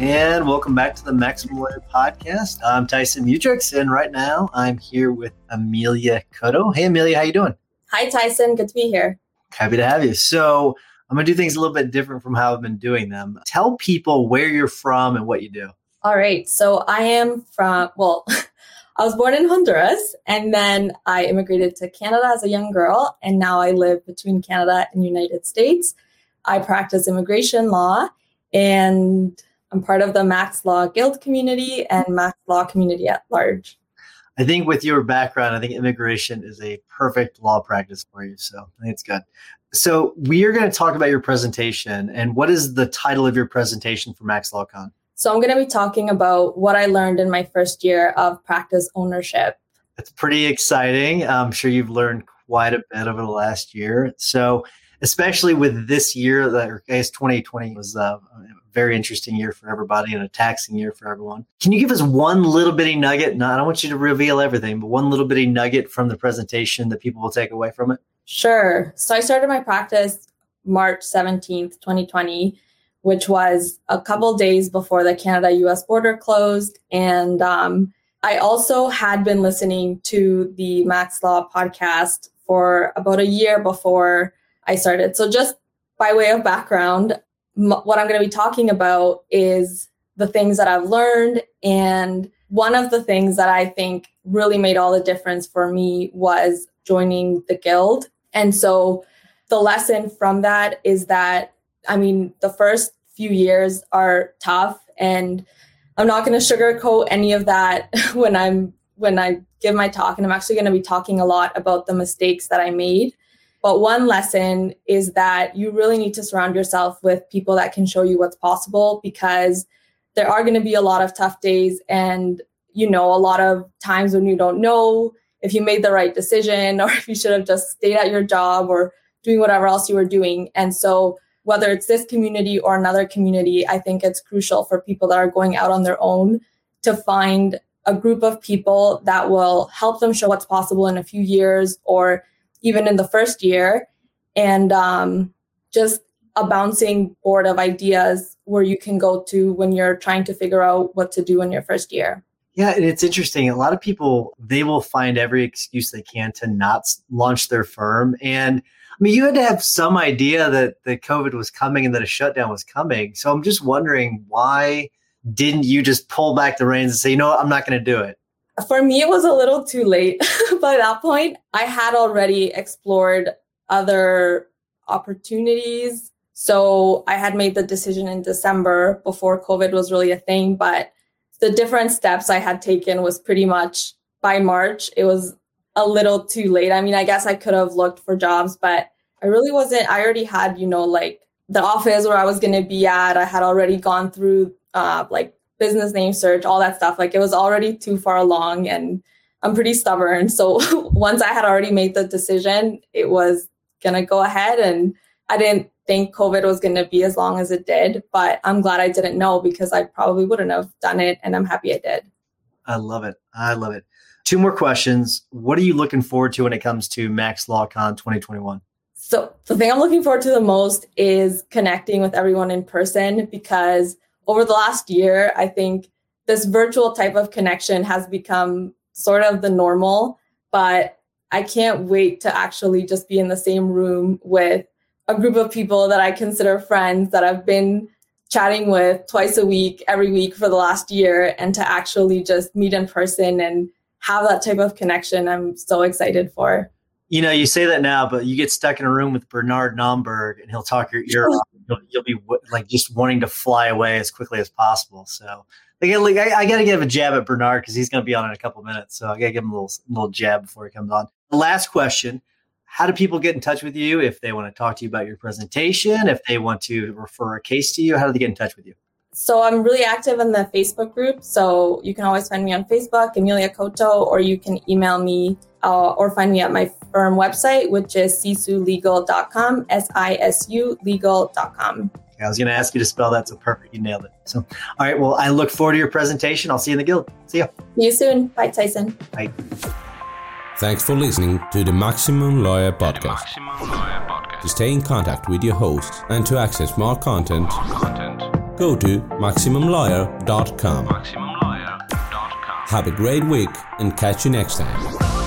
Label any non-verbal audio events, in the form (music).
And welcome back to the Maximum Lawyer Podcast. I'm Tyson Mutrux, and right now I'm here with Emilia Coto. Hey, Emilia, how you doing? Hi, Tyson. Good to be here. Happy to have you. So I'm going to do things a little bit different from how I've been doing them. Tell people where you're from and what you do. All right. So I am from, well, (laughs) I was born in Honduras and then I immigrated to Canada as a young girl. And now I live between Canada and United States. I practice immigration law and I'm part of the Max Law Guild community and Max Law community at large. I think with your background, I think immigration is a perfect law practice for you. So I think it's good. So we are going to talk about your presentation and what is the title of your presentation for Max Law Con? So I'm going to be talking about what I learned in my first year of practice ownership. It's pretty exciting. I'm sure you've learned quite a bit over the last year. So especially with this year, that I guess 2020 was uh, very interesting year for everybody and a taxing year for everyone. Can you give us one little bitty nugget? No, I don't want you to reveal everything, but one little bitty nugget from the presentation that people will take away from it? Sure. So I started my practice March 17th, 2020, which was a couple days before the Canada US border closed. And um, I also had been listening to the Max Law podcast for about a year before I started. So just by way of background, what I'm going to be talking about is the things that I've learned. And one of the things that I think really made all the difference for me was joining the guild. And so the lesson from that is that, I mean, the first few years are tough and I'm not going to sugarcoat any of that (laughs) when I'm when I give my talk and I'm actually going to be talking a lot about the mistakes that I made but one lesson is that you really need to surround yourself with people that can show you what's possible because there are going to be a lot of tough days and you know a lot of times when you don't know if you made the right decision (laughs) or if you should have just stayed at your job or doing whatever else you were doing. And so whether it's this community or another community, I think it's crucial for people that are going out on their own to find a group of people that will help them show what's possible in a few years or even in the first year, and um, just a bouncing board of ideas where you can go to when you're trying to figure out what to do in your first year. Yeah, and it's interesting. A lot of people they will find every excuse they can to not launch their firm. And I mean, you had to have some idea that the COVID was coming and that a shutdown was coming. So I'm just wondering why didn't you just pull back the reins and say, you know what, I'm not going to do it? For me, it was a little too late. (laughs) By that point, I had already explored other opportunities. So I had made the decision in December before COVID was really a thing. But the different steps I had taken was pretty much by March, it was a little too late. I mean, I guess I could have looked for jobs, but I really wasn't. I already had, you know, like the office where I was going to be at. I had already gone through uh, like business name search, all that stuff. Like it was already too far along and I'm pretty stubborn. So (laughs) once I had already made the decision, it was going to go ahead. And I didn't think COVID was going to be as long as it did, but I'm glad I didn't know because I probably wouldn't have done it. And I'm happy I did. I love it. I love it. two more questions. What are you looking forward to when it comes to Max LawCon 2021? So, the thing I'm looking forward to the most is connecting with everyone in person because over the last year, I think this virtual type of connection has become sort of the normal, but I can't wait to actually just be in the same room with a group of people that I consider friends that I've been chatting with twice a week, every week for the last year, and to actually just meet in person and have that type of connection. I'm so excited for. You know, you say that now, but you get stuck in a room with Bernard Nomberg and he'll talk your ear (laughs) off. You'll, you'll, be like just wanting to fly away as quickly as possible. So, like, I, I got to give a jab at Bernard because he's going to be on in a couple minutes. So I got to give him a little little jab before he comes on. The Last question: How do people get in touch with you if they want to talk to you about your presentation? If they want to refer a case to you, how do they get in touch with you? So I'm really active in the Facebook group. So you can always find me on Facebook, Emilia Coto, or you can email me uh, or find me at my firm website, which is sisulegal.com, S-I-S-U legal.com. I was going to ask you to spell that, so perfect. You nailed it. So, all right. Well, I look forward to your presentation. I'll see you in the guild. See ya. See you soon. Bye, Tyson. Bye. Thanks for listening to the Maximum Lawyer Podcast. To stay in contact with your host and to access more content, go to MaximumLawyer.com. Have a great week and catch you next time.